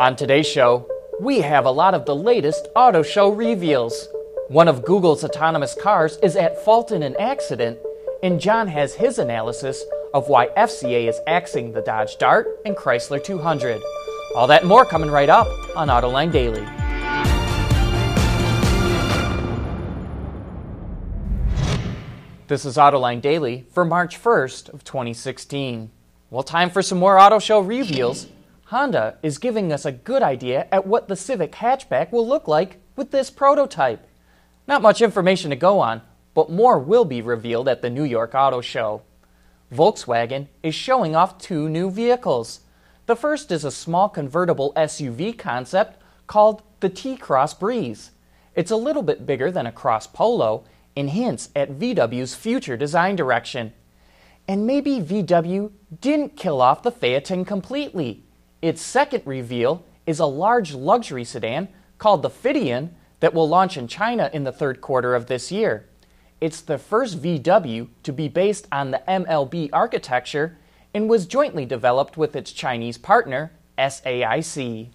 On today's show, we have a lot of the latest auto show reveals. One of Google's autonomous cars is at fault in an accident, and John has his analysis of why FCA is axing the Dodge Dart and Chrysler 200. All that more coming right up on Autoline Daily. This is Autoline Daily for March 1st of 2016. Well, time for some more auto show reveals. Honda is giving us a good idea at what the Civic hatchback will look like with this prototype. Not much information to go on, but more will be revealed at the New York Auto Show. Volkswagen is showing off two new vehicles. The first is a small convertible SUV concept called the T Cross Breeze. It's a little bit bigger than a Cross Polo and hints at VW's future design direction. And maybe VW didn't kill off the Phaeton completely. Its second reveal is a large luxury sedan called the Phideon that will launch in China in the third quarter of this year. It's the first VW to be based on the MLB architecture and was jointly developed with its Chinese partner, SAIC.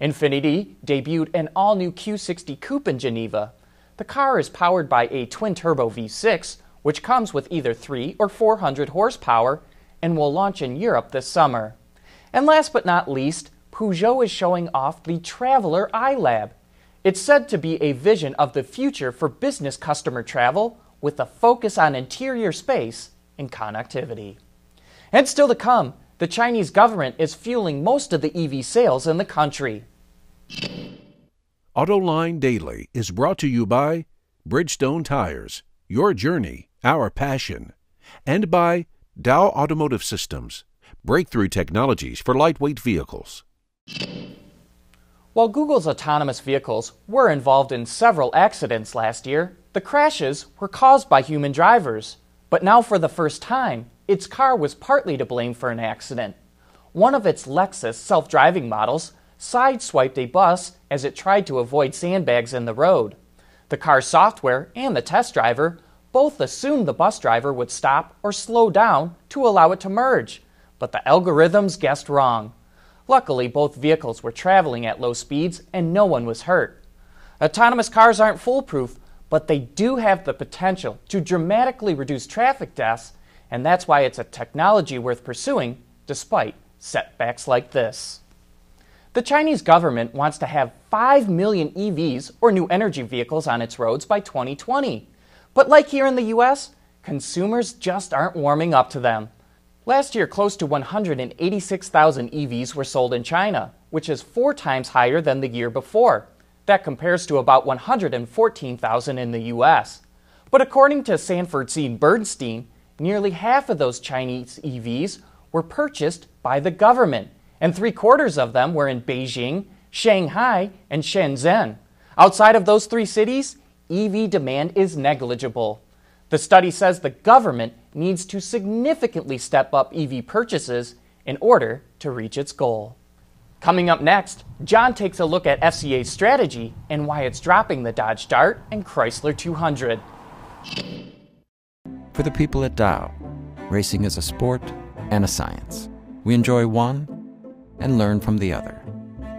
Infiniti debuted an all new Q60 Coupe in Geneva. The car is powered by a twin turbo V6, which comes with either 3 or 400 horsepower and will launch in Europe this summer. And last but not least, Peugeot is showing off the Traveler iLab. It's said to be a vision of the future for business customer travel with a focus on interior space and connectivity. And still to come, the Chinese government is fueling most of the EV sales in the country. AutoLine Daily is brought to you by Bridgestone Tires, your journey, our passion, and by Dow Automotive Systems, breakthrough technologies for lightweight vehicles. While Google's autonomous vehicles were involved in several accidents last year, the crashes were caused by human drivers. But now, for the first time, its car was partly to blame for an accident. One of its Lexus self driving models sideswiped a bus as it tried to avoid sandbags in the road. The car's software and the test driver both assumed the bus driver would stop or slow down to allow it to merge, but the algorithms guessed wrong. Luckily, both vehicles were traveling at low speeds and no one was hurt. Autonomous cars aren't foolproof, but they do have the potential to dramatically reduce traffic deaths, and that's why it's a technology worth pursuing despite setbacks like this. The Chinese government wants to have 5 million EVs or new energy vehicles on its roads by 2020. But like here in the US, consumers just aren't warming up to them. Last year, close to 186,000 EVs were sold in China, which is four times higher than the year before. That compares to about 114,000 in the US. But according to Sanford C. Bernstein, nearly half of those Chinese EVs were purchased by the government, and three quarters of them were in Beijing, Shanghai, and Shenzhen. Outside of those three cities, EV demand is negligible. The study says the government needs to significantly step up EV purchases in order to reach its goal. Coming up next, John takes a look at FCA's strategy and why it's dropping the Dodge Dart and Chrysler 200. For the people at Dow, racing is a sport and a science. We enjoy one and learn from the other.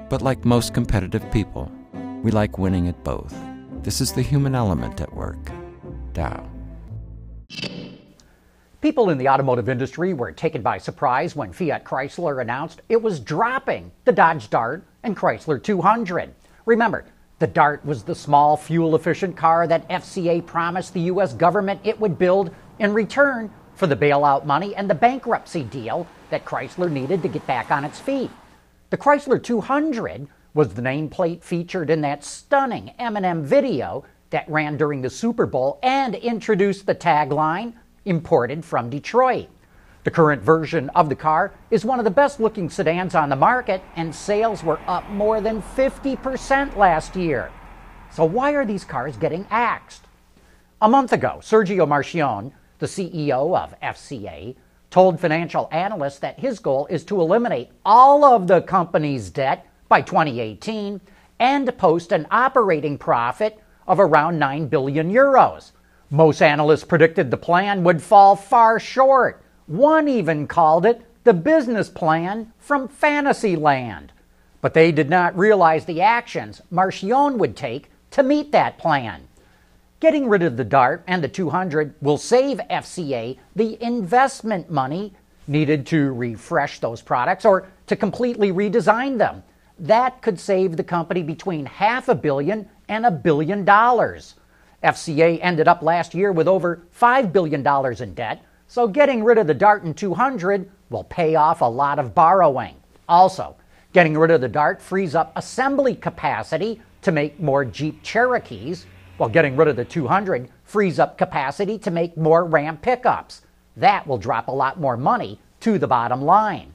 But like most competitive people, we like winning at both. This is the human element at work. Dow. People in the automotive industry were taken by surprise when Fiat Chrysler announced it was dropping the Dodge Dart and Chrysler 200. Remember, the Dart was the small, fuel efficient car that FCA promised the U.S. government it would build in return for the bailout money and the bankruptcy deal that Chrysler needed to get back on its feet. The Chrysler 200 was the nameplate featured in that stunning Eminem video that ran during the Super Bowl and introduced the tagline imported from Detroit. The current version of the car is one of the best looking sedans on the market, and sales were up more than 50% last year. So, why are these cars getting axed? A month ago, Sergio Marchionne, the CEO of FCA, told financial analysts that his goal is to eliminate all of the company's debt by 2018 and post an operating profit of around 9 billion euros. Most analysts predicted the plan would fall far short. One even called it the business plan from Fantasyland. But they did not realize the actions Marchionne would take to meet that plan. Getting rid of the Dart and the 200 will save FCA the investment money needed to refresh those products or to completely redesign them. That could save the company between half a billion and a billion dollars. FCA ended up last year with over $5 billion in debt, so getting rid of the Dart and 200 will pay off a lot of borrowing. Also, getting rid of the Dart frees up assembly capacity to make more Jeep Cherokees, while getting rid of the 200 frees up capacity to make more Ram pickups. That will drop a lot more money to the bottom line.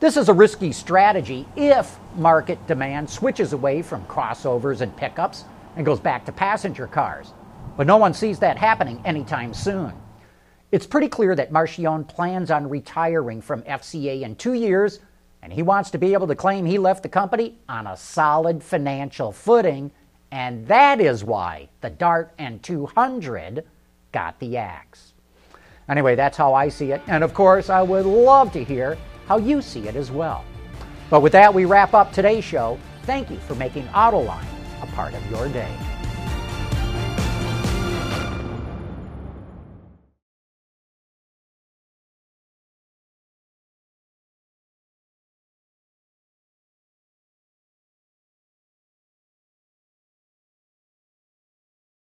This is a risky strategy if market demand switches away from crossovers and pickups and goes back to passenger cars. But no one sees that happening anytime soon. It's pretty clear that Marchionne plans on retiring from FCA in two years, and he wants to be able to claim he left the company on a solid financial footing, and that is why the Dart and 200 got the axe. Anyway, that's how I see it, and of course, I would love to hear how you see it as well. But with that, we wrap up today's show. Thank you for making Autoline a part of your day.